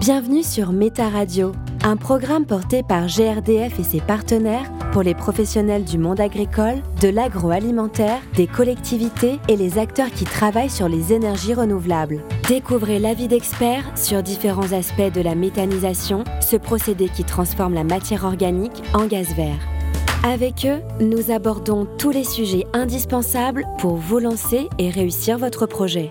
Bienvenue sur Méta Radio, un programme porté par GRDF et ses partenaires pour les professionnels du monde agricole, de l'agroalimentaire, des collectivités et les acteurs qui travaillent sur les énergies renouvelables. Découvrez l'avis d'experts sur différents aspects de la méthanisation, ce procédé qui transforme la matière organique en gaz vert. Avec eux, nous abordons tous les sujets indispensables pour vous lancer et réussir votre projet.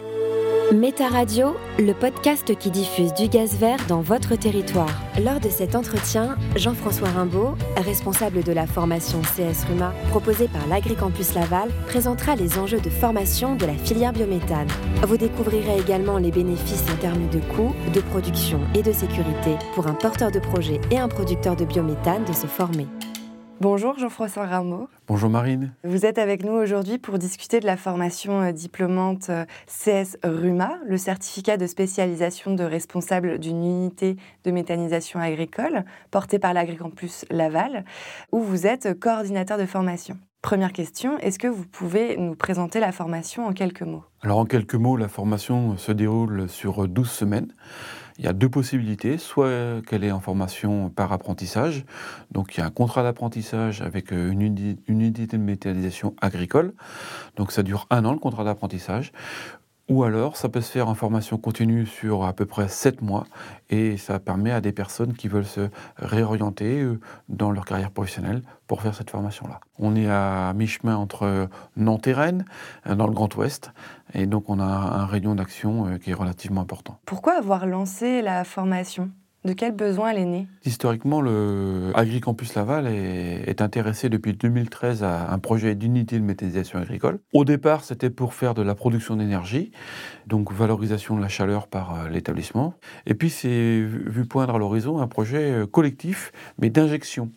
Méta Radio, le podcast qui diffuse du gaz vert dans votre territoire. Lors de cet entretien, Jean-François Rimbaud, responsable de la formation CS Ruma proposée par l'Agricampus Laval, présentera les enjeux de formation de la filière biométhane. Vous découvrirez également les bénéfices en termes de coûts, de production et de sécurité pour un porteur de projet et un producteur de biométhane de se former. Bonjour Jean-François Rameau. Bonjour Marine. Vous êtes avec nous aujourd'hui pour discuter de la formation euh, diplômante euh, CS RUMA, le certificat de spécialisation de responsable d'une unité de méthanisation agricole porté par l'Agricampus Laval, où vous êtes coordinateur de formation. Première question, est-ce que vous pouvez nous présenter la formation en quelques mots? Alors en quelques mots, la formation se déroule sur 12 semaines. Il y a deux possibilités, soit qu'elle est en formation par apprentissage, donc il y a un contrat d'apprentissage avec euh, une, unité de méthanisation agricole, donc ça dure un an le contrat d'apprentissage, ou alors, ça peut se faire en formation continue sur à peu près 7 mois et ça permet à des personnes qui veulent se réorienter euh, dans leur carrière professionnelle pour faire cette formation-là. On est à mi-chemin entre Nantes et Rennes, euh, dans le Grand Ouest, et donc on a un rayon d'action euh, qui est relativement important. Pourquoi avoir lancé la formation? De quel besoin elle est née? Historiquement, le Agricampus Laval est, intéressé depuis 2013 à un projet d'unité de méthanisation agricole. Au départ, c'était pour faire de la production d'énergie, donc valorisation de la chaleur par euh, l'établissement. Et puis, c'est vu poindre à l'horizon un projet euh, collectif, mais d'injection.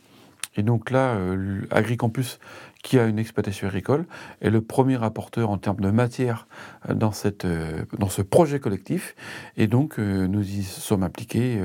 Et donc là, euh, Agricampus qui a une exploitation agricole, est le premier apporteur en termes de matière euh, dans, cette, euh, dans ce projet collectif. Et donc, euh, nous y sommes impliqués.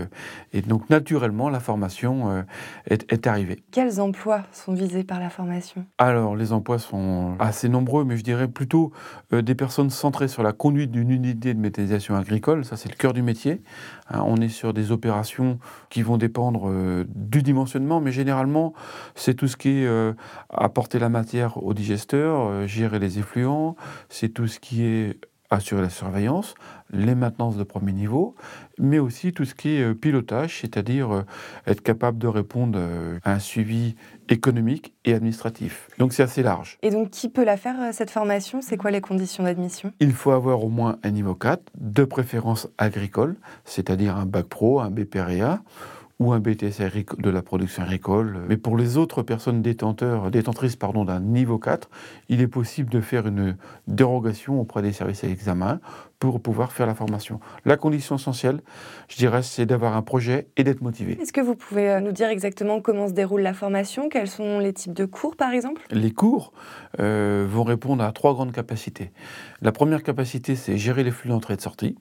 Et donc, naturellement, la formation est, est arrivée. Quels emplois sont visés par la formation? Alors, les emplois sont assez nombreux, mais je dirais plutôt des personnes centrées sur la conduite d'une unité de méthanisation agricole. Ça, c'est le cœur du métier. Hein, on est sur des opérations qui vont dépendre du dimensionnement, mais généralement, c'est tout ce qui est apporter la matière au digesteur, euh, gérer les effluents, c'est tout ce qui est assurer la surveillance, les maintenances de premier niveau, mais aussi tout ce qui est euh, pilotage, c'est-à-dire euh, être capable de répondre à un suivi économique et administratif. Donc c'est assez large. Et donc qui peut la faire, cette formation? C'est quoi les conditions d'admission? Il faut avoir au moins un niveau 4, de préférence agricole, c'est-à-dire un bac pro, un BPREA ou un BTS de la production agricole. Mais pour les autres personnes détenteurs, détentrices pardon, d'un niveau 4, il est possible de faire une dérogation auprès des services à l'examen pour pouvoir faire la formation. La condition essentielle, je dirais, c'est d'avoir un projet et d'être motivé. Est-ce que vous pouvez euh, nous dire exactement comment se déroule la formation? Quels sont les types de cours, par exemple? Les cours euh, vont répondre à trois grandes capacités. La première capacité, c'est gérer les flux d'entrée et de sortie.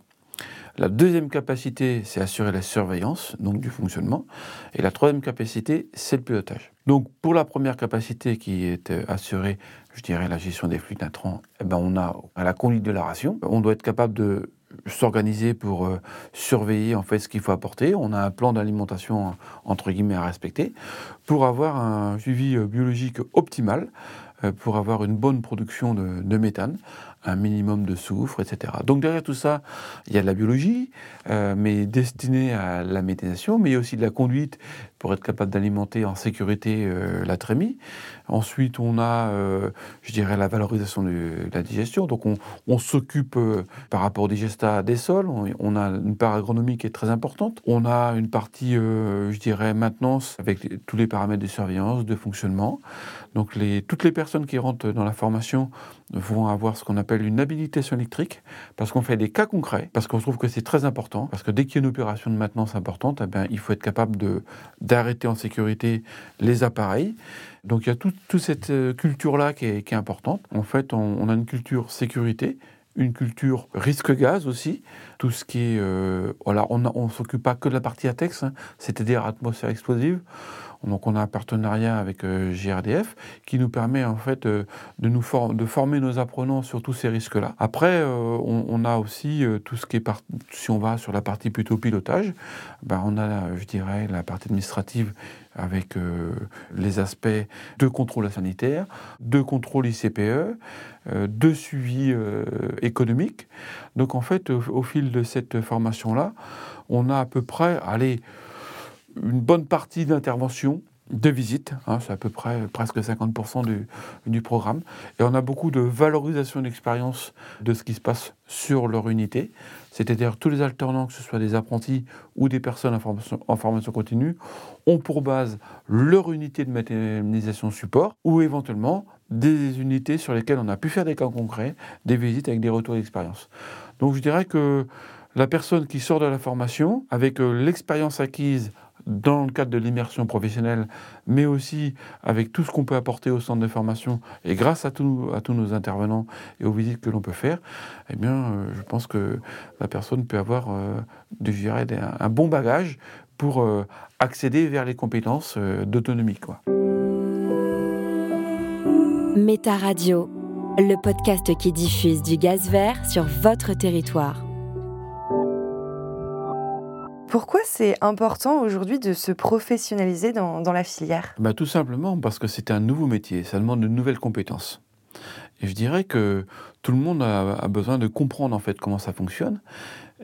La deuxième capacité, c'est assurer la surveillance, donc du fonctionnement. Et la troisième capacité, c'est le pilotage. Donc pour la première capacité qui est euh, assurée, je dirais la gestion des flux d'intrants, eh ben, on a la conduite de la ration. On doit être capable de s'organiser pour euh, surveiller en fait ce qu'il faut apporter. On a un plan d'alimentation entre guillemets à respecter pour avoir un suivi euh, biologique optimal, pour avoir une bonne production de méthane, un minimum de soufre, etc. Donc derrière tout ça, il y a de la biologie, euh, mais destinée à la méthanisation, mais il y a aussi de la conduite pour être capable d'alimenter en sécurité euh, la trémie. Ensuite, on a, euh, je dirais, la valorisation de, la digestion. Donc on, s'occupe par rapport au digestat des sols, on, a une part agronomique qui est très importante. On a une partie, je dirais, maintenance avec tous les paramètres de surveillance, de fonctionnement. Donc toutes les personnes qui rentrent dans la formation vont avoir ce qu'on appelle une habilitation électrique, parce qu'on fait des cas concrets, parce qu'on trouve que c'est très important, parce que dès qu'il y a une opération de maintenance importante, eh bien, il faut être capable d'arrêter en sécurité les appareils. Donc il y a toute cette euh, culture-là qui est, importante. En fait, on, a une culture sécurité, une culture risque gaz aussi. Tout ce qui est... Euh, voilà, on ne s'occupe pas que de la partie ATEX, hein, c'est-à-dire atmosphère explosive. Donc on a un partenariat avec GRDF qui nous permet en fait de, nous de former nos apprenants sur tous ces risques-là. Après, on, a aussi tout ce qui est, si on va sur la partie plutôt pilotage, ben on a, je dirais, la partie administrative avec les aspects de contrôle sanitaire, de contrôle ICPE, de suivi économique. Donc en fait, au, fil de cette formation-là, on a à peu près, allez, une bonne partie d'intervention, de visite, hein, c'est à peu près presque 50% du, du, programme, et on a beaucoup de valorisation d'expérience de ce qui se passe sur leur unité, c'est-à-dire tous les alternants, que ce soit des apprentis ou des personnes en formation, en formation continue, ont pour base leur unité de matérialisation support, ou éventuellement des unités sur lesquelles on a pu faire des cas concrets, des visites avec des retours d'expérience. Donc je dirais que la personne qui sort de la formation, avec euh, l'expérience acquise dans le cadre de l'immersion professionnelle, mais aussi avec tout ce qu'on peut apporter au centre de formation et grâce à, tous nos intervenants et aux visites que l'on peut faire, eh euh, je pense que la personne peut avoir euh, un, bon bagage pour accéder vers les compétences d'autonomie. Méta Radio, le podcast qui diffuse du gaz vert sur votre territoire. Pourquoi c'est important aujourd'hui de se professionnaliser dans, la filière? Bah, Tout simplement parce que c'est un nouveau métier, ça demande de nouvelles compétences. Et je dirais que tout le monde a, besoin de comprendre en fait comment ça fonctionne.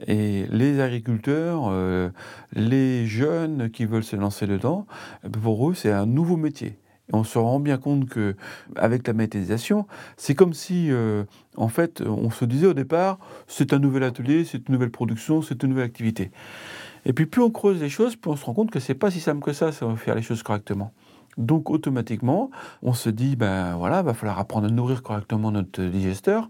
Et les agriculteurs, euh, les jeunes qui veulent se lancer dedans, ben, pour eux c'est un nouveau métier. On se rend bien compte que avec la méthanisation, c'est comme si, euh, en fait, on se disait au départ, c'est un nouvel atelier, c'est une nouvelle production, c'est une nouvelle activité. Et puis plus on creuse les choses, plus on se rend compte que c'est pas si simple que ça, ça faire les choses correctement. Donc automatiquement, on se dit, ben voilà, va falloir apprendre à nourrir correctement notre digesteur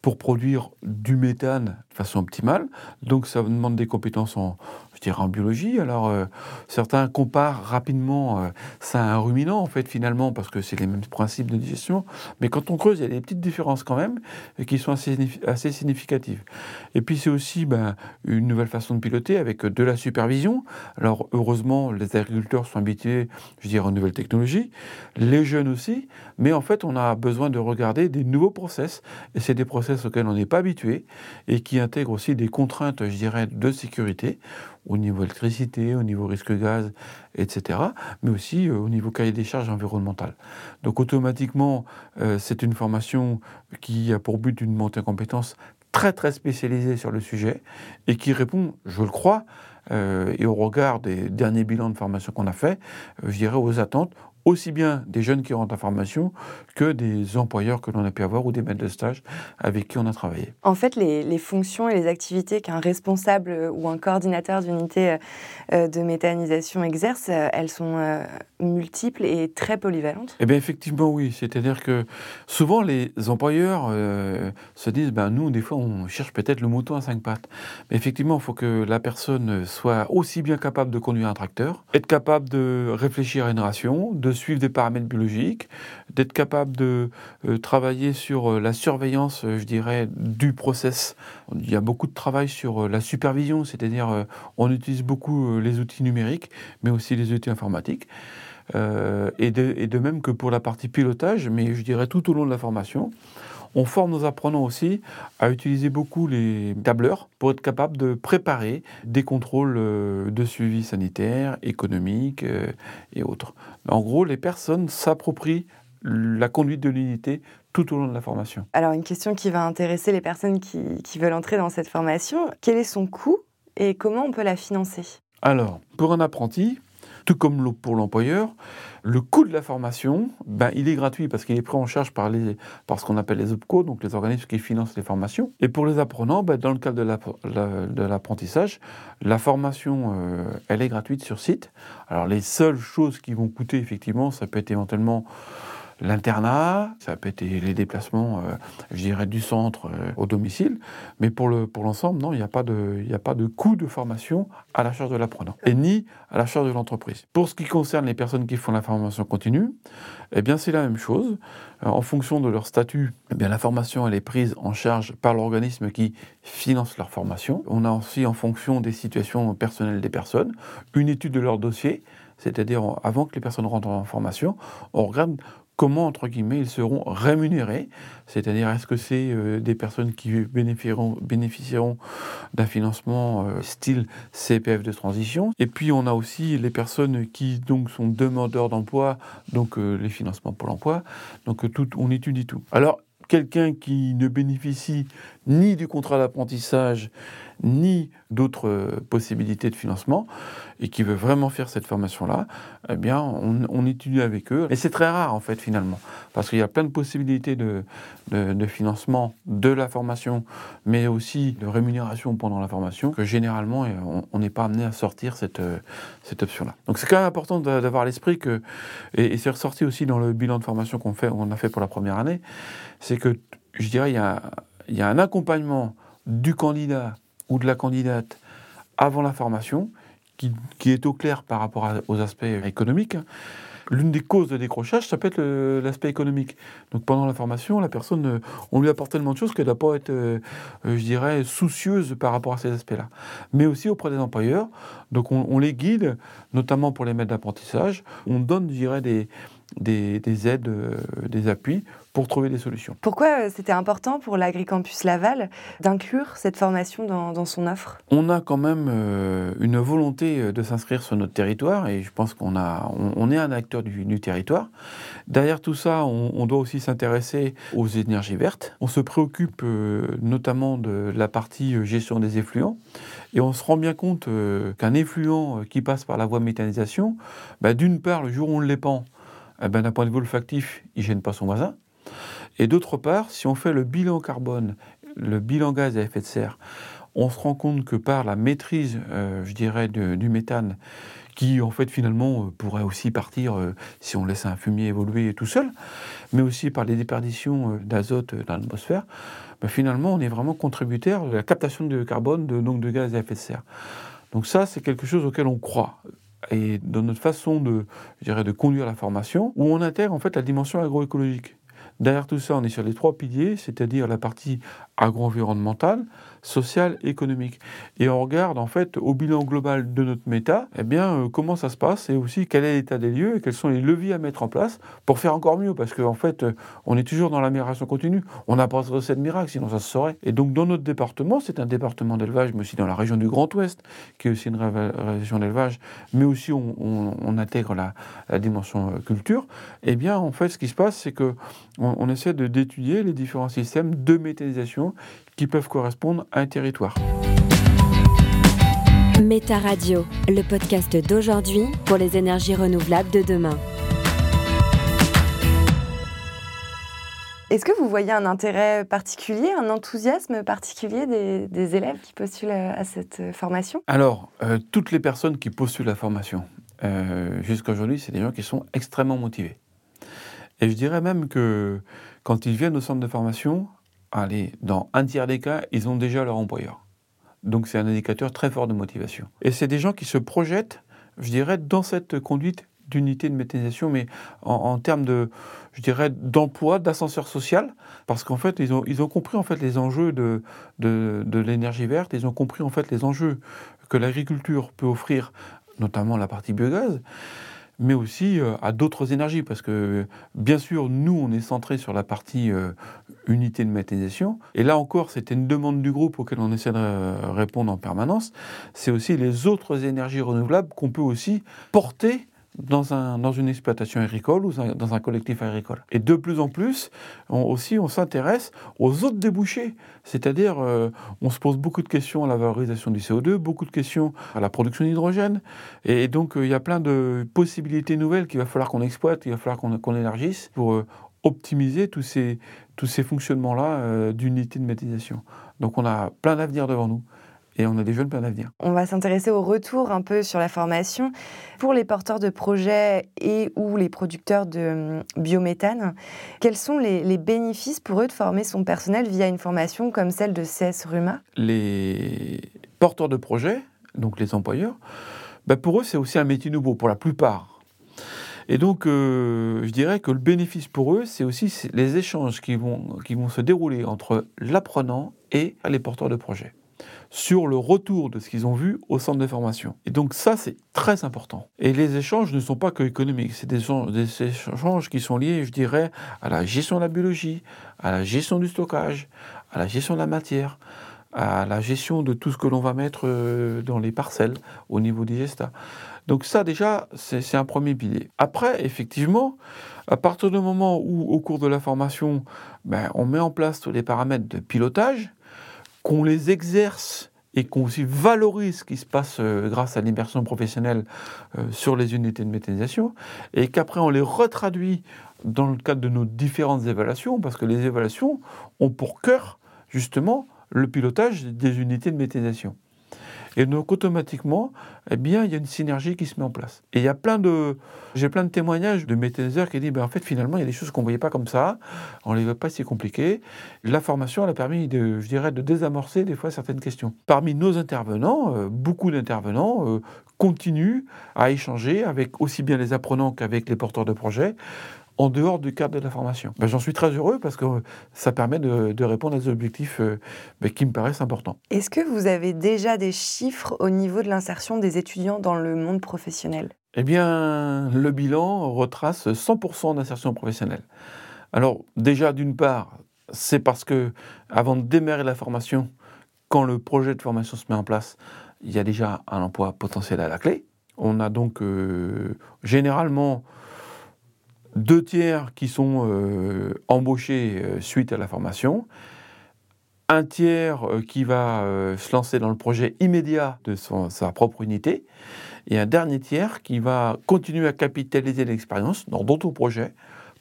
pour produire du méthane de façon optimale. Donc ça demande des compétences en, dirais en biologie. Alors, euh, certains comparent rapidement euh, ça à un ruminant, en fait, finalement, parce que c'est les mêmes principes de digestion. Mais quand on creuse, il y a des petites différences quand même, et qui sont assez, assez significatives. Et puis, c'est aussi ben, une nouvelle façon de piloter avec de la supervision. Alors, heureusement, les agriculteurs sont habitués, je dirais, aux nouvelles technologies, les jeunes aussi, mais en fait, on a besoin de regarder des nouveaux process, et c'est des process auxquels on n'est pas habitué, et qui intègrent aussi des contraintes, je dirais, de sécurité, au niveau électricité, au niveau risque gaz, etc., mais aussi euh, au niveau cahier des charges environnementales. Donc automatiquement, euh, c'est une formation qui a pour but une montée en compétences très très spécialisée sur le sujet et qui répond, je le crois, euh, et au regard des derniers bilans de formation qu'on a fait, je dirais aux attentes, aussi bien des jeunes qui rentrent en formation que des employeurs que l'on a pu avoir ou des maîtres de stage avec qui on a travaillé. En fait, les, fonctions et les activités qu'un responsable ou un coordinateur d'unité euh, de méthanisation exerce, euh, elles sont euh, multiples et très polyvalentes Eh bien, effectivement, oui. C'est-à-dire que souvent, les employeurs se disent, ben, nous, des fois, on cherche peut-être le mouton à cinq pattes. Mais effectivement, il faut que la personne soit aussi bien capable de conduire un tracteur, être capable de réfléchir à une ration, de suivre des paramètres biologiques, d'être capable de euh, travailler sur euh, la surveillance, euh, je dirais, du process. Il y a beaucoup de travail sur la supervision, c'est-à-dire on utilise beaucoup les outils numériques, mais aussi les outils informatiques. de, et, de, même que pour la partie pilotage, mais je dirais tout au long de la formation, on forme nos apprenants aussi à utiliser beaucoup les tableurs pour être capable de préparer des contrôles euh, de suivi sanitaire, économique euh, et autres. En gros, les personnes s'approprient la conduite de l'unité tout au long de la formation. Alors une question qui va intéresser les personnes qui, qui veulent entrer dans cette formation, quel est son coût et comment on peut la financer? Alors, pour un apprenti, tout comme pour l'employeur, le coût de la formation, ben, il est gratuit parce qu'il est pris en charge par, les, par ce qu'on appelle les OPCO, donc les organismes qui financent les formations. Et pour les apprenants, ben, dans le cadre de l'apprentissage, la, formation, euh, elle est gratuite sur site. Alors les seules choses qui vont coûter, effectivement, ça peut être éventuellement l'internat, ça peut être les déplacements, euh, je dirais, du centre euh, au domicile, mais pour l'ensemble, pour non, il n'y a, pas de, a pas de coût de formation à la charge de l'apprenant, et ni à la charge de l'entreprise. Pour ce qui concerne les personnes qui font la formation continue, eh bien c'est la même chose. Euh, en fonction de leur statut, eh bien la formation elle est prise en charge par l'organisme qui finance leur formation. On a aussi en fonction des situations personnelles des personnes, une étude de leur dossier, c'est-à-dire avant que les personnes rentrent en formation, on regarde comment, entre guillemets, ils seront rémunérés, c'est-à-dire est-ce que c'est euh, des personnes qui bénéficieront, d'un financement euh, style CPF de transition, et puis on a aussi les personnes qui donc sont demandeurs d'emploi, donc euh, les financements pour l'emploi, donc tout, on étudie tout. Alors, quelqu'un qui ne bénéficie ni du contrat d'apprentissage, ni d'autres euh, possibilités de financement et qui veut vraiment faire cette formation-là, eh bien, on, étudie avec eux. Et c'est très rare, en fait, finalement, parce qu'il y a plein de possibilités de, de, financement de la formation, mais aussi de rémunération pendant la formation, que généralement, on n'est pas amené à sortir cette, euh, cette option-là. Donc, c'est quand même important d'avoir l'esprit que, et, c'est ressorti aussi dans le bilan de formation qu'on fait, on a fait pour la première année, c'est que, je dirais, il y a, il y a un accompagnement du candidat ou de la candidate avant la formation, qui, est au clair par rapport aux aspects économiques. L'une des causes de décrochage, ça peut être l'aspect économique. Donc pendant la formation, la personne, on lui apporte tellement de choses qu'elle ne doit pas être, euh, je dirais, soucieuse par rapport à ces aspects-là. Mais aussi auprès des employeurs. Donc on, les guide, notamment pour les maîtres d'apprentissage. On donne, je dirais, des, des, aides, euh, des appuis pour trouver des solutions. Pourquoi euh, c'était important pour l'Agricampus Laval d'inclure cette formation dans, son offre? On a quand même euh, une volonté de s'inscrire sur notre territoire et je pense qu'on a, on, est un acteur du, territoire. Derrière tout ça, on, doit aussi s'intéresser aux énergies vertes. On se préoccupe notamment de la partie gestion des effluents et on se rend bien compte qu'un effluent qui passe par la voie méthanisation, bah, d'une part, le jour où on le pend, eh ben, d'un point de vue olfactif, il ne gêne pas son voisin. Et d'autre part, si on fait le bilan carbone, le bilan gaz à effet de serre, on se rend compte que par la maîtrise, euh, je dirais, du méthane, qui en fait finalement euh, pourrait aussi partir euh, si on laisse un fumier évoluer tout seul, mais aussi par les déperditions d'azote dans l'atmosphère, ben, finalement on est vraiment contributeur de la captation de carbone, donc de gaz à effet de serre. Donc ça, c'est quelque chose auquel on croit et dans notre façon de, je dirais, de conduire la formation, où on intègre en fait la dimension agroécologique. Derrière tout ça, on est sur les trois piliers, c'est-à-dire la partie agro-environnementale, sociale, économique. Et on regarde en fait au bilan global de notre méta, eh bien euh, comment ça se passe et aussi quel est l'état des lieux et quels sont les leviers à mettre en place pour faire encore mieux, parce qu'en fait euh, on est toujours dans l'amélioration continue. On n'a pas de recette miracle, sinon ça se saurait. Et donc dans notre département, c'est un département d'élevage, mais aussi dans la région du Grand Ouest, qui est aussi une région d'élevage, mais aussi on, intègre la, dimension euh, culture. Eh bien en fait ce qui se passe, c'est que on, essaie d'étudier les différents systèmes de méthanisation qui peuvent correspondre à un territoire. Méta Radio, le podcast d'aujourd'hui pour les énergies renouvelables de demain. Est-ce que vous voyez un intérêt particulier, un enthousiasme particulier des, élèves qui postulent à cette formation? Alors, euh, toutes les personnes qui postulent à la formation, euh, jusqu'à aujourd'hui, c'est des gens qui sont extrêmement motivés. Et je dirais même que quand ils viennent au centre de formation, allez, dans un tiers des cas, ils ont déjà leur employeur. Donc c'est un indicateur très fort de motivation. Et c'est des gens qui se projettent, je dirais, dans cette conduite d'unité de méthanisation, mais en, termes de, je dirais, d'emploi, d'ascenseur social, parce qu'en fait, ils ont, ils ont compris en fait les enjeux de, de, de l'énergie verte, ils ont compris en fait les enjeux que l'agriculture peut offrir, notamment la partie biogaz mais aussi euh, à d'autres énergies, parce que bien sûr, nous, on est centré sur la partie euh, unité de méthanisation, et là encore, c'était une demande du groupe auquel on essaie de euh, répondre en permanence, c'est aussi les autres énergies renouvelables qu'on peut aussi porter dans, un, dans une exploitation agricole ou dans un collectif agricole. Et de plus en plus, aussi, on s'intéresse aux autres débouchés. C'est-à-dire, euh, on se pose beaucoup de questions à la valorisation du CO2, beaucoup de questions à la production d'hydrogène. Et, donc, euh, il y a plein de possibilités nouvelles qu'il va falloir qu'on exploite, il va falloir qu'on élargisse pour euh, optimiser tous ces, tous ces fonctionnements-là d'unité de méthanisation. Donc, on a plein d'avenir devant nous et on a des jeunes plein d'avenir. On va s'intéresser au retour un peu sur la formation. Pour les porteurs de projets et ou les producteurs de hum, biométhane, quels sont les, bénéfices pour eux de former son personnel via une formation comme celle de CS Ruma? Les porteurs de projets, donc les employeurs, bah, pour eux c'est aussi un métier nouveau, pour la plupart. Et donc, euh, je dirais que le bénéfice pour eux, c'est aussi les échanges qui vont, qui vont se dérouler entre l'apprenant et les porteurs de projets sur le retour de ce qu'ils ont vu au centre de formation. Et donc ça, c'est très important. Et les échanges ne sont pas que économiques, c'est des, échanges qui sont liés, je dirais, à la gestion de la biologie, à la gestion du stockage, à la gestion de la matière, à la gestion de tout ce que l'on va mettre euh, dans les parcelles au niveau des gestats. Donc ça déjà, c'est un premier pilier. Après, effectivement, à partir du moment où, au cours de la formation, ben, on met en place tous les paramètres de pilotage, qu'on les exerce et qu'on aussi valorise ce qui se passe euh, grâce à l'immersion professionnelle euh, sur les unités de méthanisation, et qu'après on les retraduit dans le cadre de nos différentes évaluations, parce que les évaluations ont pour cœur justement le pilotage des unités de méthanisation. Et donc automatiquement, eh bien, il y a une synergie qui se met en place. Et il y a plein de, j'ai plein de témoignages de méthaniseurs qui disent, ben, en fait, finalement, il y a des choses qu'on ne voyait pas comme ça, on ne les voit pas si compliquées. La formation, elle a permis, de, je dirais, de désamorcer des fois certaines questions. Parmi nos intervenants, euh, beaucoup d'intervenants euh, continuent à échanger avec aussi bien les apprenants qu'avec les porteurs de projets en dehors du cadre de la formation. Ben, j'en suis très heureux parce que ça permet de, répondre à des objectifs euh, ben, qui me paraissent importants. Est-ce que vous avez déjà des chiffres au niveau de l'insertion des étudiants dans le monde professionnel? Eh bien, le bilan retrace 100% d'insertion professionnelle. Alors déjà, d'une part, c'est parce que avant de démarrer la formation, quand le projet de formation se met en place, il y a déjà un emploi potentiel à la clé. On a donc euh, généralement deux tiers qui sont euh, embauchés euh, suite à la formation, un tiers euh, qui va se lancer dans le projet immédiat de sa propre unité, et un dernier tiers qui va continuer à capitaliser l'expérience dans d'autres projets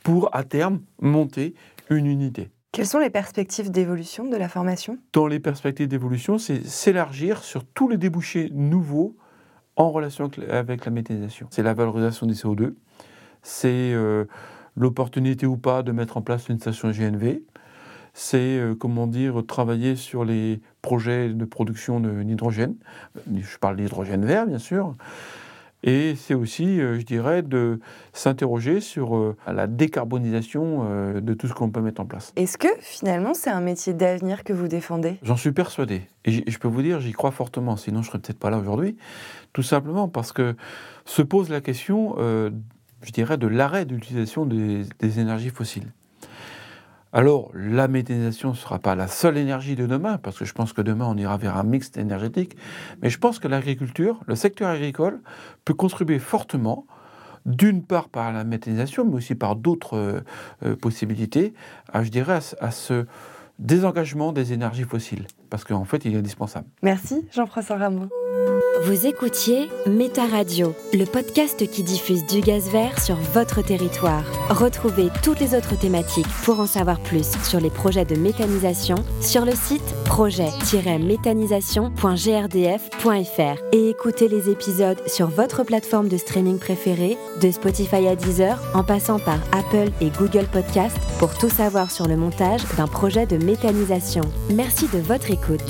pour à terme monter une unité. Quelles sont les perspectives d'évolution de la formation? Dans les perspectives d'évolution, c'est s'élargir sur tous les débouchés nouveaux en relation avec la méthanisation. C'est la valorisation des CO2, c'est euh, l'opportunité ou pas de mettre en place une station GNV, c'est, euh, comment dire, travailler sur les projets de production d'hydrogène, je parle d'hydrogène vert bien sûr, et c'est aussi, euh, je dirais, de s'interroger sur la décarbonisation de tout ce qu'on peut mettre en place. Est-ce que finalement c'est un métier d'avenir que vous défendez? J'en suis persuadé. Et je peux vous dire, j'y crois fortement, sinon je ne serais peut-être pas là aujourd'hui. Tout simplement parce que se pose la question je dirais, de l'arrêt de l'utilisation des, énergies fossiles. Alors, la méthanisation ne sera pas la seule énergie de demain, parce que je pense que demain, on ira vers un mix énergétique, mais je pense que l'agriculture, le secteur agricole, peut contribuer fortement, d'une part par la méthanisation, mais aussi par d'autres euh, euh, possibilités, à, je dirais, à ce désengagement des énergies fossiles, parce qu'en fait, il est indispensable. Merci, Jean-François Rameau. Vous écoutiez Méta Radio, le podcast qui diffuse du gaz vert sur votre territoire. Retrouvez toutes les autres thématiques pour en savoir plus sur les projets de méthanisation sur le site projet-méthanisation.grdf.fr et écoutez les épisodes sur votre plateforme de streaming préférée, de Spotify à Deezer, en passant par Apple et Google Podcast pour tout savoir sur le montage d'un projet de méthanisation. Merci de votre écoute.